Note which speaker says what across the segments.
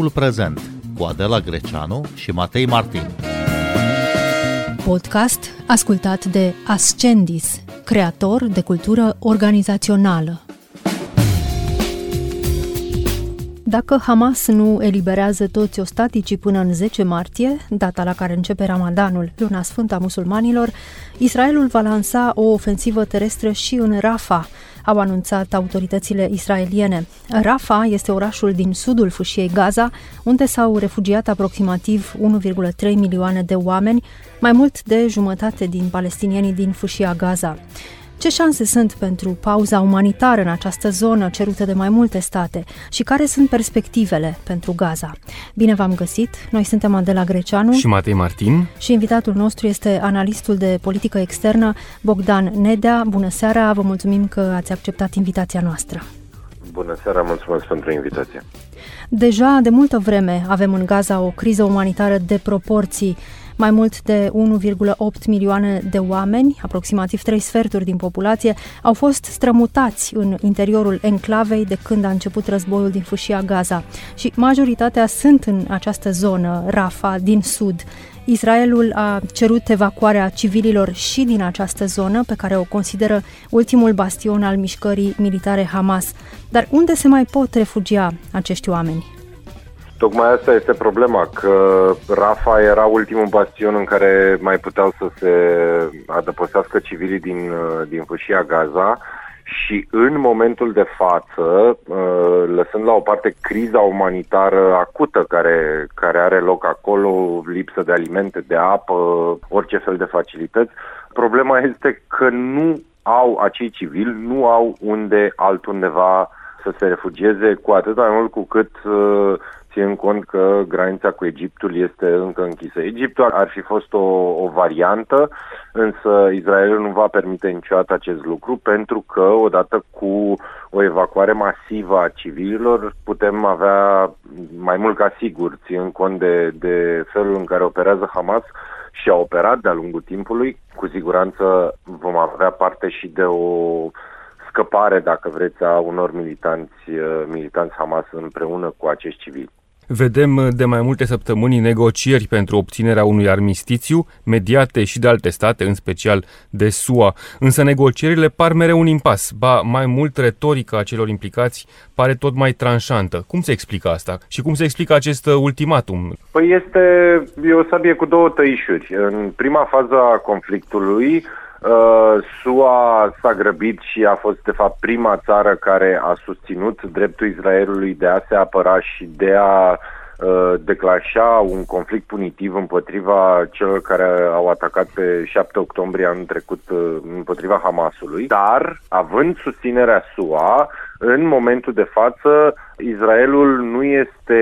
Speaker 1: Timpul prezent cu Adela Greceanu și Matei Martin.
Speaker 2: Podcast ascultat de Ascendis, creator de cultură organizațională. Dacă Hamas nu eliberează toți ostaticii până în 10 martie, data la care începe Ramadanul, luna sfântă a musulmanilor, Israelul va lansa o ofensivă terestră și în Rafah, au anunțat autoritățile israeliene. Rafa este orașul din sudul fâșiei Gaza, unde s-au refugiat aproximativ 1,3 milioane de oameni, mai mult de jumătate din palestinienii din fâșia Gaza. Ce șanse sunt pentru pauza umanitară în această zonă cerută de mai multe state și care sunt perspectivele pentru Gaza? Bine v-am găsit! Noi suntem Adela Greceanu
Speaker 3: și Matei Martin
Speaker 2: și invitatul nostru este analistul de politică externă Bogdan Nedea. Bună seara! Vă mulțumim că ați acceptat invitația noastră.
Speaker 4: Bună seara, mulțumesc pentru invitație.
Speaker 2: Deja de multă vreme avem în Gaza o criză umanitară de proporții mai mult de 1,8 milioane de oameni, aproximativ trei sferturi din populație, au fost strămutați în interiorul enclavei de când a început războiul din fâșia Gaza și majoritatea sunt în această zonă, Rafa, din sud. Israelul a cerut evacuarea civililor și din această zonă, pe care o consideră ultimul bastion al mișcării militare Hamas. Dar unde se mai pot refugia acești oameni?
Speaker 4: Tocmai asta este problema, că Rafa era ultimul bastion în care mai puteau să se adăpostească civilii din, din fâșia Gaza și în momentul de față, uh, lăsând la o parte criza umanitară acută care, care are loc acolo, lipsă de alimente, de apă, orice fel de facilități, problema este că nu au acei civili, nu au unde altundeva să se refugieze, cu atât mai mult cu cât uh, ținând cont că granița cu Egiptul este încă închisă. Egiptul ar fi fost o, o variantă, însă Israelul nu va permite niciodată acest lucru pentru că odată cu o evacuare masivă a civililor putem avea mai mult ca sigur, ținând cont de, de felul în care operează Hamas, și a operat de-a lungul timpului, cu siguranță vom avea parte și de o scăpare, dacă vreți, a unor militanți, militanți Hamas împreună cu acești civili.
Speaker 3: Vedem uh, de mai multe săptămâni negocieri pentru obținerea unui armistițiu, mediate și de alte state, în special de SUA, însă negocierile par mereu un impas, ba mai mult retorica celor implicați pare tot mai tranșantă. Cum se explică asta? Și cum se explică acest uh, ultimatum?
Speaker 4: Păi este e o sabie cu două tăișuri. În prima fază a conflictului, Uh, SUA s-a grăbit și a fost, de fapt, prima țară care a susținut dreptul Israelului de a se apăra și de a uh, declanșa un conflict punitiv împotriva celor care au atacat pe 7 octombrie anul trecut uh, împotriva Hamasului. Dar, având susținerea SUA, în momentul de față, Israelul nu este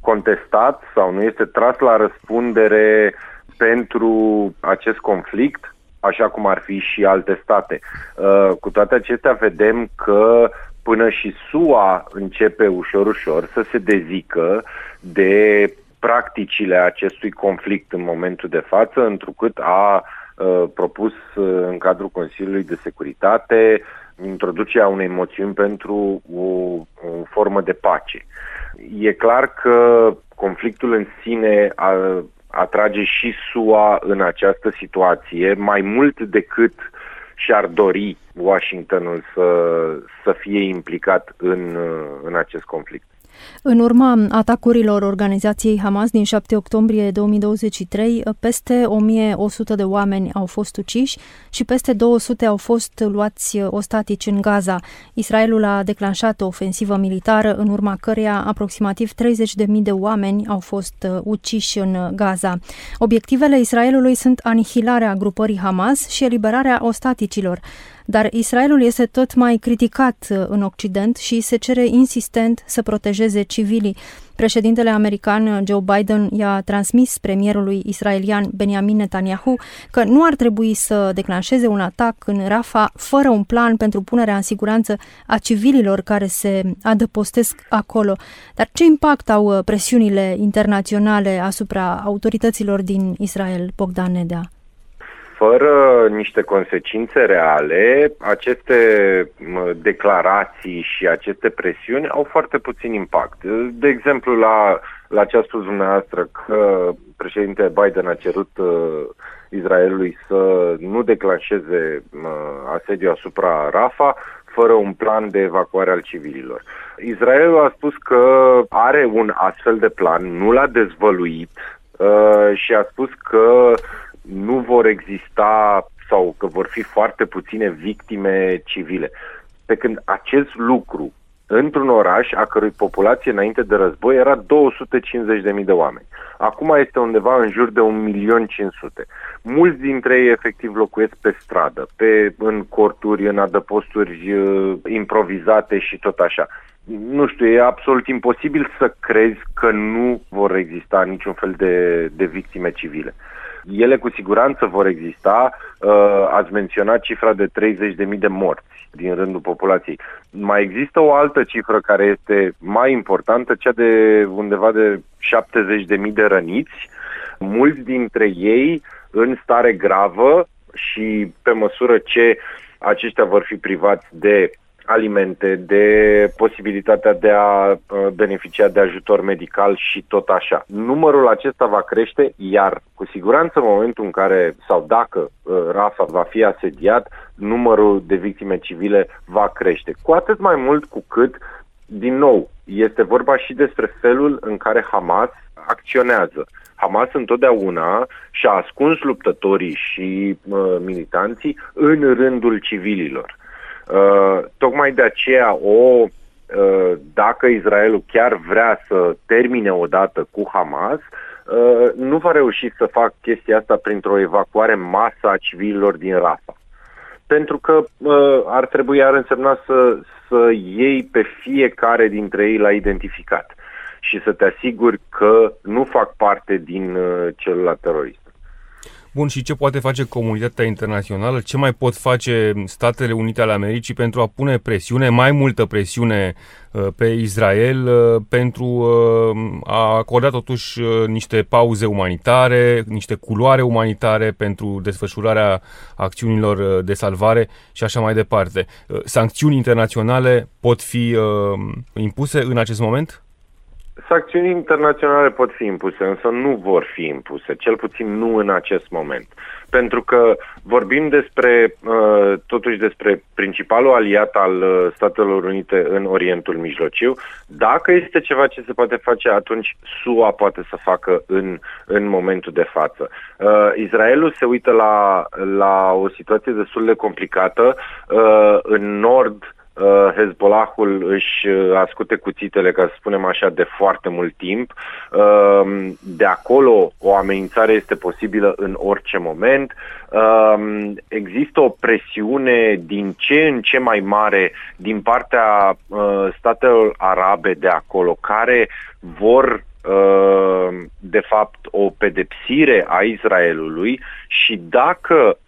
Speaker 4: contestat sau nu este tras la răspundere pentru acest conflict așa cum ar fi și alte state. Uh, cu toate acestea vedem că până și SUA începe ușor-ușor să se dezică de practicile acestui conflict în momentul de față, întrucât a uh, propus uh, în cadrul Consiliului de Securitate introducerea unei moțiuni pentru o, o formă de pace. E clar că conflictul în sine a, atrage și SUA în această situație mai mult decât și-ar dori Washingtonul să, să fie implicat în, în acest conflict.
Speaker 2: În urma atacurilor organizației Hamas din 7 octombrie 2023, peste 1100 de oameni au fost uciși și peste 200 au fost luați ostatici în Gaza. Israelul a declanșat o ofensivă militară în urma căreia aproximativ 30.000 de oameni au fost uciși în Gaza. Obiectivele Israelului sunt anihilarea grupării Hamas și eliberarea ostaticilor. Dar Israelul este tot mai criticat uh, în Occident și se cere insistent să protejeze civilii. Președintele american uh, Joe Biden i-a transmis premierului israelian Benjamin Netanyahu că nu ar trebui să declanșeze un atac în Rafa fără un plan pentru punerea în siguranță a civililor care se adăpostesc acolo. Dar ce impact au uh, presiunile internaționale asupra autorităților din Israel, Bogdan Nedea?
Speaker 4: Fără niște consecințe reale, aceste declarații și aceste presiuni au foarte puțin impact. De exemplu, la, la ce a spus dumneavoastră că președintele Biden a cerut uh, Israelului să nu declanșeze uh, asediu asupra Rafa fără un plan de evacuare al civililor. Israelul a spus că are un astfel de plan, nu l-a dezvăluit uh, și a spus că nu vor exista sau că vor fi foarte puține victime civile. Pe când acest lucru într-un oraș a cărui populație înainte de război era 250.000 de oameni. Acum este undeva în jur de 1.500.000. Mulți dintre ei efectiv locuiesc pe stradă, pe, în corturi, în adăposturi uh, improvizate și tot așa. Nu știu, e absolut imposibil să crezi că nu vor exista niciun fel de, de victime civile. Ele cu siguranță vor exista. Uh, ați menționat cifra de 30.000 de morți din rândul populației. Mai există o altă cifră care este mai importantă, cea de undeva de 70.000 de răniți, mulți dintre ei în stare gravă și pe măsură ce aceștia vor fi privați de alimente, de posibilitatea de a uh, beneficia de ajutor medical și tot așa. Numărul acesta va crește, iar cu siguranță în momentul în care sau dacă uh, Rafa va fi asediat, numărul de victime civile va crește. Cu atât mai mult cu cât, din nou, este vorba și despre felul în care Hamas acționează. Hamas întotdeauna și-a ascuns luptătorii și uh, militanții în rândul civililor. Uh, tocmai de aceea o uh, dacă Israelul chiar vrea să termine odată cu Hamas, uh, nu va reuși să facă chestia asta printr-o evacuare masă a civililor din Rafa. Pentru că uh, ar trebui, ar însemna să, să iei pe fiecare dintre ei la identificat și să te asiguri că nu fac parte din uh, celula teroristă.
Speaker 3: Bun, și ce poate face comunitatea internațională? Ce mai pot face Statele Unite ale Americii pentru a pune presiune, mai multă presiune uh, pe Israel uh, pentru uh, a acorda totuși niște pauze umanitare, niște culoare umanitare pentru desfășurarea acțiunilor de salvare și așa mai departe. Sancțiuni internaționale pot fi impuse în acest moment?
Speaker 4: Sancțiuni internaționale pot fi impuse, însă nu vor fi impuse, cel puțin nu în acest moment. Pentru că vorbim despre, uh, totuși despre principalul aliat al uh, Statelor Unite în Orientul Mijlociu. Dacă este ceva ce se poate face, atunci SUA poate să facă în, în momentul de față. Uh, Israelul se uită la, la o situație destul de complicată. În nord, uh, Hezbollahul își uh, ascute cuțitele, ca să spunem așa, de foarte mult timp. Uh, de acolo o amenințare este posibilă în orice moment. Uh, există o presiune din ce în ce mai mare din partea uh, statelor arabe de acolo, care vor uh, de fapt o pedepsire a Israelului și dacă Uh,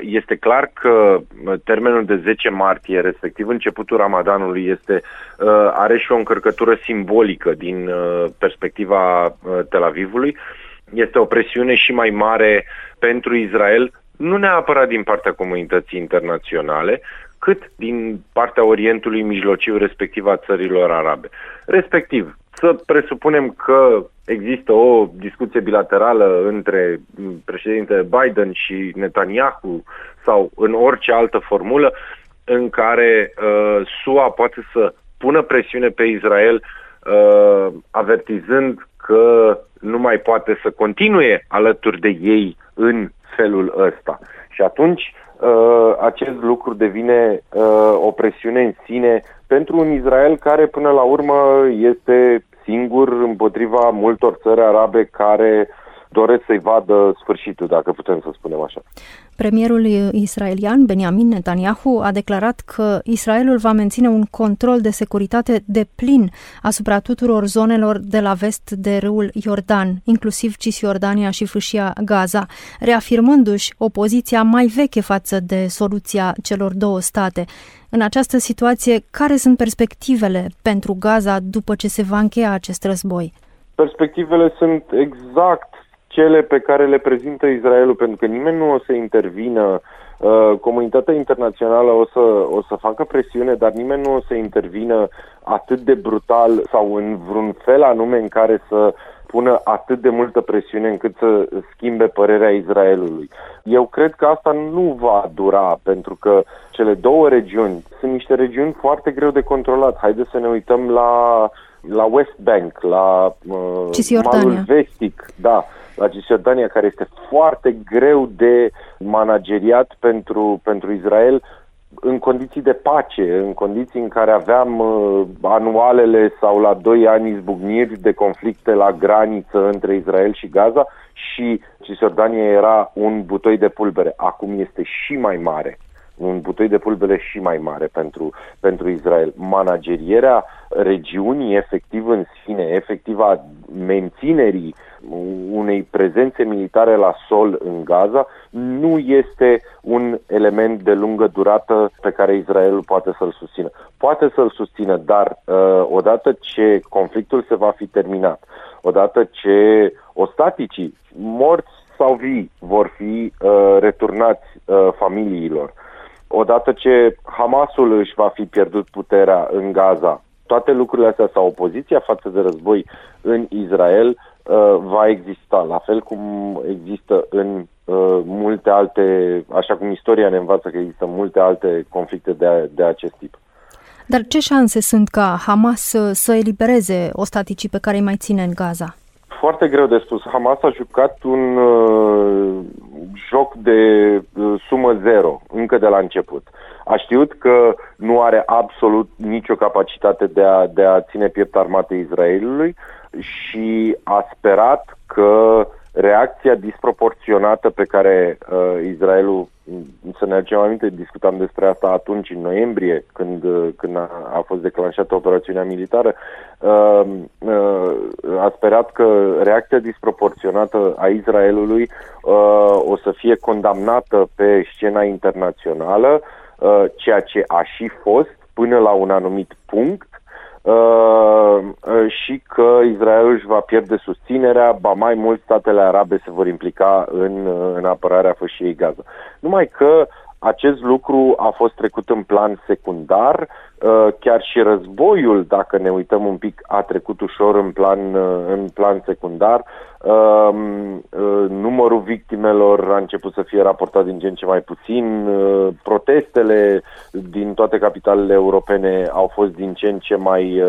Speaker 4: este clar că uh, termenul de 10 martie, respectiv începutul Ramadanului, este, uh, are și o încărcătură simbolică din perspectiva Tel Avivului. Este o presiune și mai mare pentru Israel, nu neapărat din partea comunității internaționale, cât din partea Orientului Mijlociu, respectiv a țărilor arabe. Respectiv, să presupunem că există o discuție bilaterală între președintele Biden și Netanyahu sau în orice altă formulă în care uh, SUA poate să pună presiune pe Israel uh, avertizând că nu mai poate să continue alături de ei în felul ăsta. Și atunci uh, acest lucru devine uh, o presiune în sine pentru un Israel care până la urmă este singur împotriva multor țări arabe care doresc să-i vadă sfârșitul, dacă putem să spunem așa.
Speaker 2: Premierul israelian Benjamin Netanyahu a declarat că Israelul va menține un control de securitate de plin asupra tuturor zonelor de la vest de râul Iordan, inclusiv Cisjordania și fâșia Gaza, reafirmându-și opoziția mai veche față de soluția celor două state. În această situație, care sunt perspectivele pentru Gaza după ce se va încheia acest război?
Speaker 4: Perspectivele sunt exact cele pe care le prezintă Israelul, pentru că nimeni nu o să intervină Uh, comunitatea internațională o să, o să facă presiune, dar nimeni nu o să intervină atât de brutal sau în vreun fel anume în care să pună atât de multă presiune încât să schimbe părerea Israelului. Eu cred că asta nu va dura, pentru că cele două regiuni sunt niște regiuni foarte greu de controlat. Haideți să ne uităm la, la West Bank, la uh, malul vestic, da, la Cisjordania, care este foarte greu de manageriat pentru, pentru Israel în condiții de pace, în condiții în care aveam uh, anualele sau la doi ani izbucniri de conflicte la graniță între Israel și Gaza și Cisjordania era un butoi de pulbere. Acum este și mai mare un butoi de pulbere și mai mare pentru, pentru Israel. Managerierea regiunii efectiv în sine, efectiva menținerii unei prezențe militare la sol în Gaza nu este un element de lungă durată pe care Israelul poate să-l susțină. Poate să-l susțină, dar uh, odată ce conflictul se va fi terminat, odată ce ostaticii morți sau vii vor fi uh, returnați uh, familiilor, odată ce Hamasul își va fi pierdut puterea în Gaza, toate lucrurile astea sau opoziția față de război în Israel uh, va exista, la fel cum există în uh, multe alte, așa cum istoria ne învață că există multe alte conflicte de, de acest tip.
Speaker 2: Dar ce șanse sunt ca Hamas să, să elibereze ostaticii pe care îi mai ține în Gaza?
Speaker 4: Foarte greu de spus. Hamas a jucat un uh, joc de uh, sumă zero încă de la început. A știut că nu are absolut nicio capacitate de a, de a ține piept armatei Israelului și a sperat că reacția disproporționată pe care uh, Israelul, să ne aducem aminte, discutam despre asta atunci, în noiembrie, când, uh, când a, a fost declanșată operațiunea militară, uh, uh, a sperat că reacția disproporționată a Israelului uh, o să fie condamnată pe scena internațională, uh, ceea ce a și fost până la un anumit punct, Uh, uh, și că Israel își va pierde susținerea, ba mai mult statele arabe se vor implica în, uh, în apărarea fășiei Gaza. Numai că acest lucru a fost trecut în plan secundar, uh, chiar și războiul, dacă ne uităm un pic, a trecut ușor în plan, uh, în plan secundar. Um, uh, numărul victimelor a început să fie raportat din ce în ce mai puțin, protestele din toate capitalele europene au fost din ce în ce mai,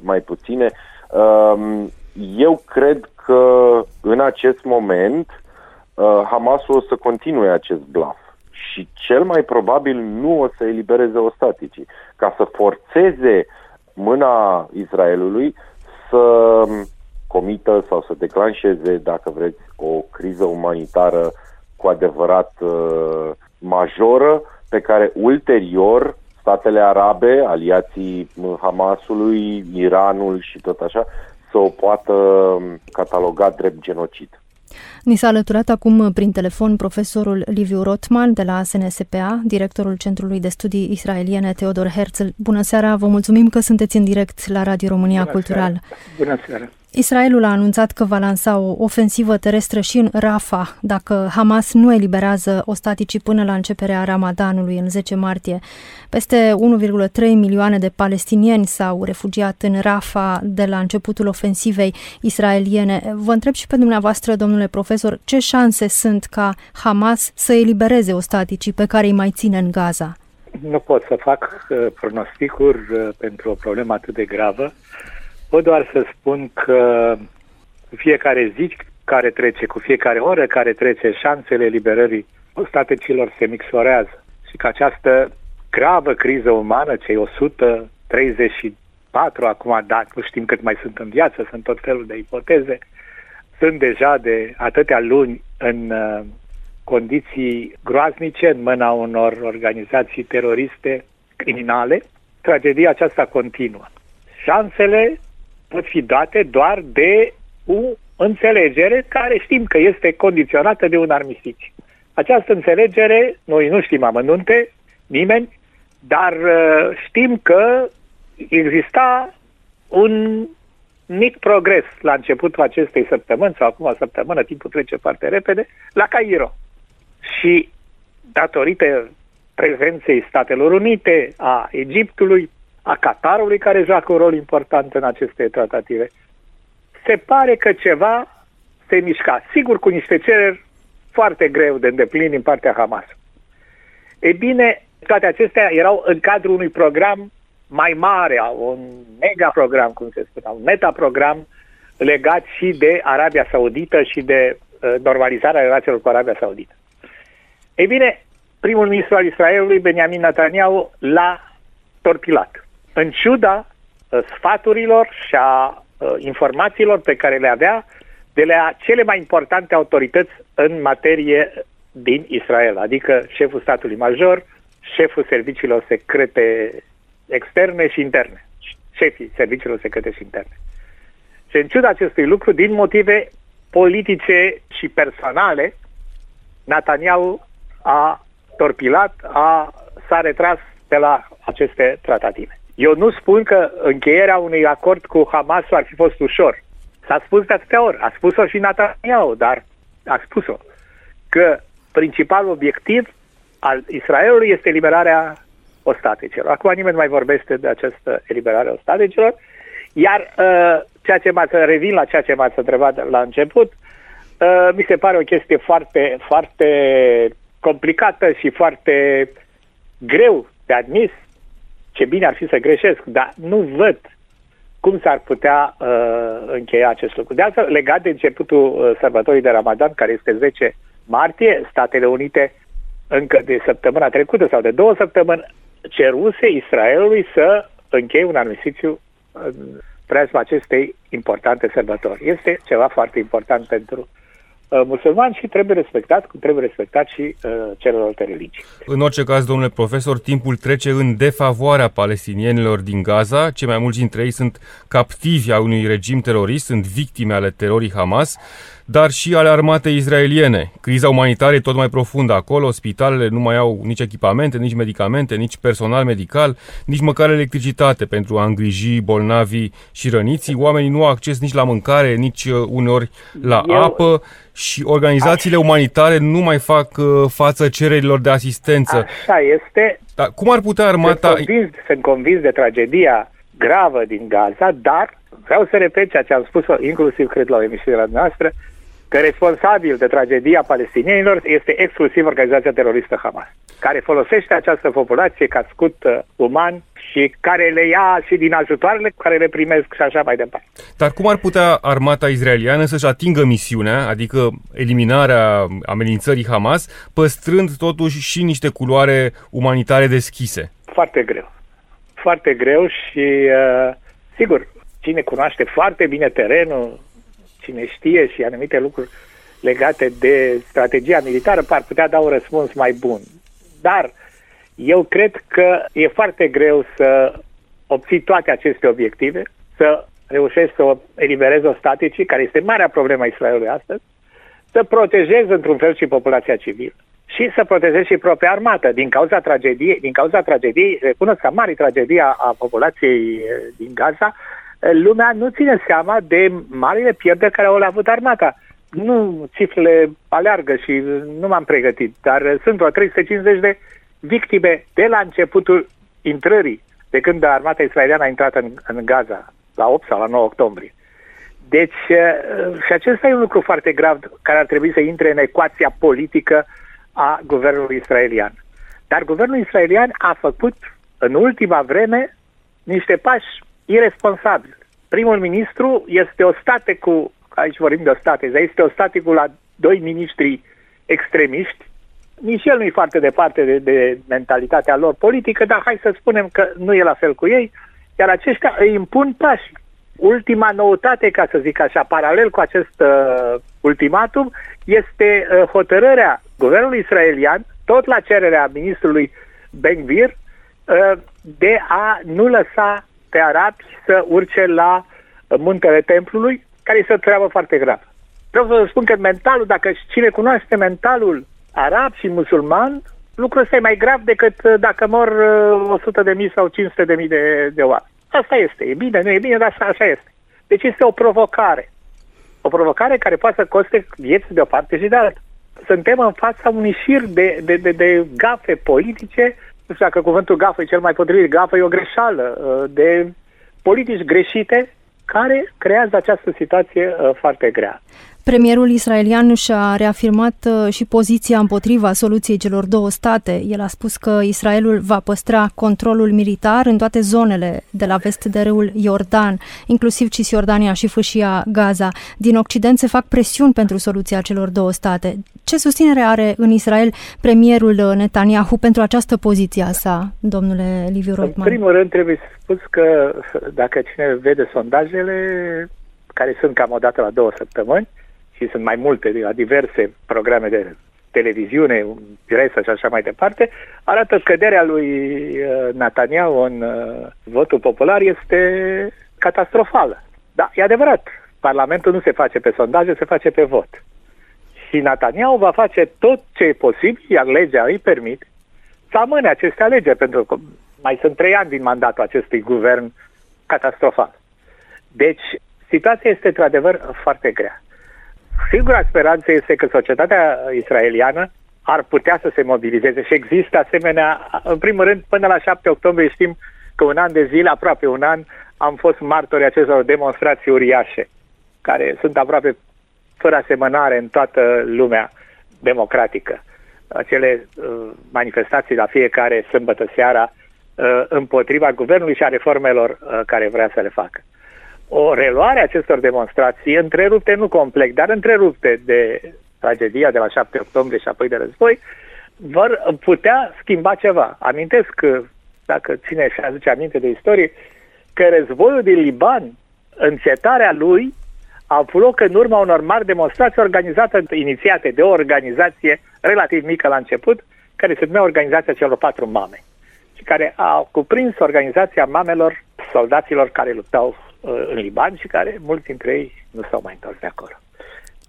Speaker 4: mai puține. Um, eu cred că în acest moment Hamasul o să continue acest blaf și cel mai probabil nu o să elibereze ostaticii, ca să forțeze mâna Israelului să comită sau să declanșeze, dacă vreți, o criză umanitară cu adevărat uh, majoră, pe care ulterior statele arabe, aliații Hamasului, Iranul și tot așa, să o poată cataloga drept genocid.
Speaker 2: Ni s-a alăturat acum prin telefon profesorul Liviu Rotman de la SNSPA, directorul Centrului de Studii Israeliene Teodor Herzl. Bună seara, vă mulțumim că sunteți în direct la Radio România Bună Cultural. Seara.
Speaker 5: Bună seara.
Speaker 2: Israelul a anunțat că va lansa o ofensivă terestră și în Rafah dacă Hamas nu eliberează ostaticii până la începerea Ramadanului în 10 martie. Peste 1,3 milioane de palestinieni s-au refugiat în Rafah de la începutul ofensivei israeliene. Vă întreb și pe dumneavoastră, domnule profesor, ce șanse sunt ca Hamas să elibereze ostaticii pe care îi mai ține în Gaza?
Speaker 5: Nu pot să fac uh, pronosticuri uh, pentru o problemă atât de gravă. Pot doar să spun că cu fiecare zi care trece, cu fiecare oră care trece, șansele liberării ostatecilor se mixorează și că această gravă criză umană, cei 134 acum, dar nu știm cât mai sunt în viață, sunt tot felul de ipoteze, sunt deja de atâtea luni în uh, condiții groaznice în mâna unor organizații teroriste criminale, tragedia aceasta continuă. Șansele pot fi date doar de o înțelegere care știm că este condiționată de un armistițiu. Această înțelegere, noi nu știm amănunte, nimeni, dar uh, știm că exista un mic progres la începutul acestei săptămâni sau acum o săptămână, timpul trece foarte repede, la Cairo. Și datorită prezenței Statelor Unite, a Egiptului, a Qatarului, care joacă un rol important în aceste tratative, se pare că ceva se mișca. Sigur, cu niște cereri foarte greu de îndeplinit din partea Hamas. E bine, toate acestea erau în cadrul unui program mai mare, un mega program, cum se spunea, un metaprogram legat și de Arabia Saudită și de uh, normalizarea relațiilor cu Arabia Saudită. Ei bine, primul ministru al Israelului, Benjamin Netanyahu, l-a torpilat. În ciuda uh, sfaturilor și a uh, informațiilor pe care le avea de la cele mai importante autorități în materie din Israel, adică șeful statului major, șeful serviciilor secrete externe și interne, șefii serviciilor secrete și interne. Și în ciuda acestui lucru, din motive politice și personale, Netanyahu a torpilat, a, s-a retras de la aceste tratative. Eu nu spun că încheierea unui acord cu Hamas ar fi fost ușor. S-a spus de atâtea ori. A spus-o și Netanyahu, dar a spus-o că principalul obiectiv al Israelului este eliberarea ostaticilor. Acum nimeni nu mai vorbește de această eliberare ostaticilor, iar uh, ceea ce m-ați revin la ceea ce m-ați întrebat la început, uh, mi se pare o chestie foarte, foarte complicată și foarte greu de admis. Ce bine ar fi să greșesc, dar nu văd cum s-ar putea uh, încheia acest lucru. De altfel, legat de începutul uh, sărbătorii de Ramadan, care este 10 martie, Statele Unite încă de săptămâna trecută sau de două săptămâni ceruse Israelului să încheie un armistițiu în preajma acestei importante sărbători. Este ceva foarte important pentru uh, musulmani și trebuie respectat, cum trebuie respectat și uh, celelalte religii.
Speaker 3: În orice caz, domnule profesor, timpul trece în defavoarea palestinienilor din Gaza. Cei mai mulți dintre ei sunt captivi a unui regim terorist, sunt victime ale terorii Hamas dar și ale armatei izraeliene. Criza umanitară e tot mai profundă acolo, spitalele nu mai au nici echipamente, nici medicamente, nici personal medical, nici măcar electricitate pentru a îngriji bolnavii și răniții. Oamenii nu au acces nici la mâncare, nici uh, uneori la Eu... apă și organizațiile Așa. umanitare nu mai fac uh, față cererilor de asistență.
Speaker 5: Așa este.
Speaker 3: Dar cum ar putea armata...
Speaker 5: Sunt convins, sunt convins de tragedia gravă din Gaza, dar vreau să repet ceea ce am spus inclusiv, cred, la o emisiune noastră, că responsabil de tragedia palestinienilor este exclusiv organizația teroristă Hamas, care folosește această populație ca scut uh, uman și care le ia și din ajutoarele care le primesc și așa mai departe.
Speaker 3: Dar cum ar putea armata izraeliană să-și atingă misiunea, adică eliminarea amenințării Hamas, păstrând totuși și niște culoare umanitare deschise?
Speaker 5: Foarte greu. Foarte greu și, uh, sigur, cine cunoaște foarte bine terenul, cine știe și anumite lucruri legate de strategia militară ar putea da un răspuns mai bun. Dar eu cred că e foarte greu să obții toate aceste obiective, să reușești să eliberezi o staticii, care este marea problemă a Israelului astăzi, să protejezi într-un fel și populația civilă și să protejezi și propria armată. Din cauza tragediei, din cauza tragediei, recunosc că mare tragedia a populației eh, din Gaza, lumea nu ține seama de marile pierderi care au avut armata. Nu, cifrele aleargă și nu m-am pregătit, dar sunt vreo 350 de victime de la începutul intrării, de când armata israeliană a intrat în, în Gaza, la 8 sau la 9 octombrie. Deci, uh, și acesta e un lucru foarte grav care ar trebui să intre în ecuația politică a guvernului israelian. Dar guvernul israelian a făcut în ultima vreme niște pași irresponsabil. Primul ministru este o state cu, aici vorbim de o state, este o state cu la doi ministri extremiști, nici el nu e foarte departe de, de mentalitatea lor politică, dar hai să spunem că nu e la fel cu ei, iar aceștia îi impun pași. Ultima noutate, ca să zic așa, paralel cu acest uh, ultimatum, este uh, hotărârea guvernului israelian, tot la cererea ministrului Ben-Gvir, uh, de a nu lăsa pe arabi să urce la muntele templului, care este o treabă foarte gravă. Vreau să vă spun că mentalul, dacă cine cunoaște mentalul arab și musulman, lucrul ăsta e mai grav decât uh, dacă mor 100 uh, de mii sau 500 de mii de, de oameni. Asta este. E bine, nu e bine, dar asta așa este. Deci este o provocare. O provocare care poate să coste vieți de o parte și de alta. Suntem în fața unui șir de, de, de, de gafe politice, nu știu dacă cuvântul gafă e cel mai potrivit, gafă e o greșeală, uh, de politici greșite care creează această situație uh, foarte grea.
Speaker 2: Premierul israelian și-a reafirmat uh, și poziția împotriva soluției celor două state. El a spus că Israelul va păstra controlul militar în toate zonele de la vest de râul Iordan, inclusiv Cisjordania și fâșia Gaza. Din Occident se fac presiuni pentru soluția celor două state. Ce susținere are în Israel premierul Netanyahu pentru această poziție a sa, domnule Liviu Rotman?
Speaker 5: În primul rând trebuie să spus că dacă cine vede sondajele, care sunt cam o dată la două săptămâni, și sunt mai multe la diverse programe de televiziune, presă și așa mai departe, arată scăderea lui uh, Netanyahu în uh, votul popular este catastrofală. Da, e adevărat. Parlamentul nu se face pe sondaje, se face pe vot. Și Netanyahu va face tot ce e posibil, iar legea îi permite, să amâne aceste alegeri, pentru că mai sunt trei ani din mandatul acestui guvern catastrofal. Deci, situația este într-adevăr foarte grea. Singura speranță este că societatea israeliană ar putea să se mobilizeze și există asemenea, în primul rând, până la 7 octombrie știm că un an de zile, aproape un an, am fost martori acestor demonstrații uriașe, care sunt aproape fără asemănare în toată lumea democratică. Acele uh, manifestații la fiecare sâmbătă seara uh, împotriva guvernului și a reformelor uh, care vrea să le facă o reluare a acestor demonstrații, întrerupte nu complet, dar întrerupte de tragedia de la 7 octombrie și apoi de război, vor putea schimba ceva. Amintesc că, dacă cine și aduce aminte de istorie, că războiul din Liban, încetarea lui, a avut loc în urma unor mari demonstrații organizate, inițiate de o organizație relativ mică la început, care se numea Organizația celor patru mame și care a cuprins organizația mamelor soldaților care luptau Uh, în Liban și care mulți dintre ei nu s-au mai întors de acolo.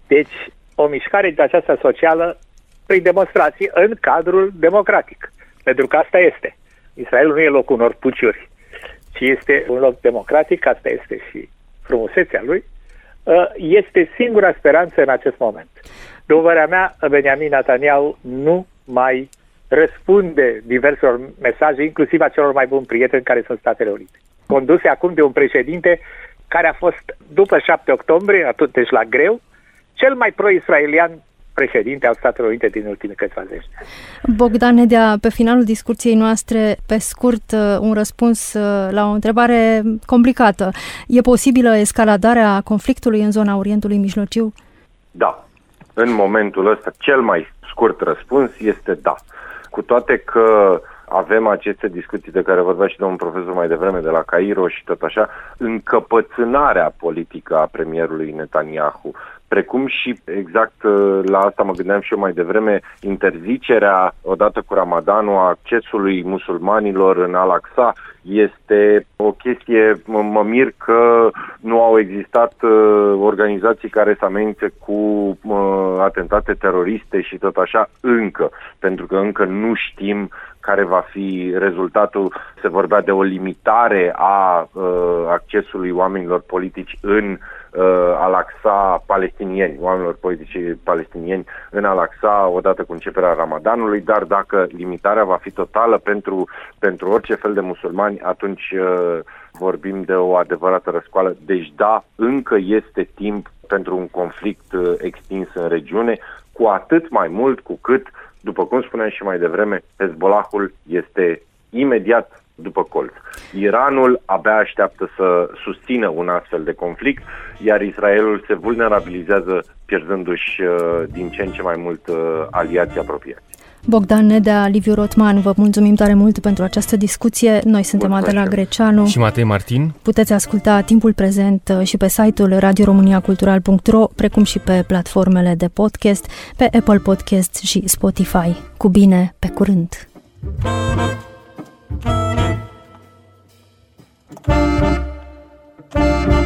Speaker 5: Deci, o mișcare de aceasta socială prin demonstrații în cadrul democratic. Pentru că asta este. Israelul nu e locul unor puciuri, ci este un loc democratic, asta este și frumusețea lui, uh, este singura speranță în acest moment. După mea, Benjamin Netanyahu nu mai răspunde diverselor mesaje, inclusiv a celor mai buni prieteni care sunt Statele Unite conduse acum de un președinte care a fost, după 7 octombrie, atunci deci la greu, cel mai pro-israelian președinte al Statelor Unite din ultimii câțiva zeci.
Speaker 2: Bogdan Nedea, pe finalul discuției noastre, pe scurt, uh, un răspuns uh, la o întrebare complicată. E posibilă escaladarea conflictului în zona Orientului Mijlociu?
Speaker 4: Da. În momentul ăsta, cel mai scurt răspuns este da. Cu toate că avem aceste discuții de care vorbea și domnul profesor mai devreme de la Cairo și tot așa, încăpățânarea politică a premierului Netanyahu, precum și exact uh, la asta mă gândeam și eu mai devreme, interzicerea odată cu Ramadanul a accesului musulmanilor în Al-Aqsa este o chestie, mă, mă mir că nu au existat uh, organizații care să amenințe cu uh, atentate teroriste și tot așa încă, pentru că încă nu știm care va fi rezultatul. Se vorbea de o limitare a uh, accesului oamenilor politici în uh, Al-Aqsa palestinieni, oamenilor politici palestinieni în Al-Aqsa odată cu începerea Ramadanului, dar dacă limitarea va fi totală pentru, pentru orice fel de musulmani, atunci uh, vorbim de o adevărată răscoală. Deci da, încă este timp pentru un conflict uh, extins în regiune, cu atât mai mult cu cât după cum spuneam și mai devreme, Hezbollahul este imediat după colț. Iranul abia așteaptă să susțină un astfel de conflict, iar Israelul se vulnerabilizează pierdându-și uh, din ce în ce mai mult uh, aliații apropiați.
Speaker 2: Bogdan Nedea, Liviu Rotman, vă mulțumim tare mult pentru această discuție. Noi suntem Adela Greceanu
Speaker 3: și Matei Martin.
Speaker 2: Puteți asculta timpul prezent uh, și pe site-ul radioromaniacultural.ro, precum și pe platformele de podcast, pe Apple Podcast și Spotify. Cu bine, pe curând! Thank you. Música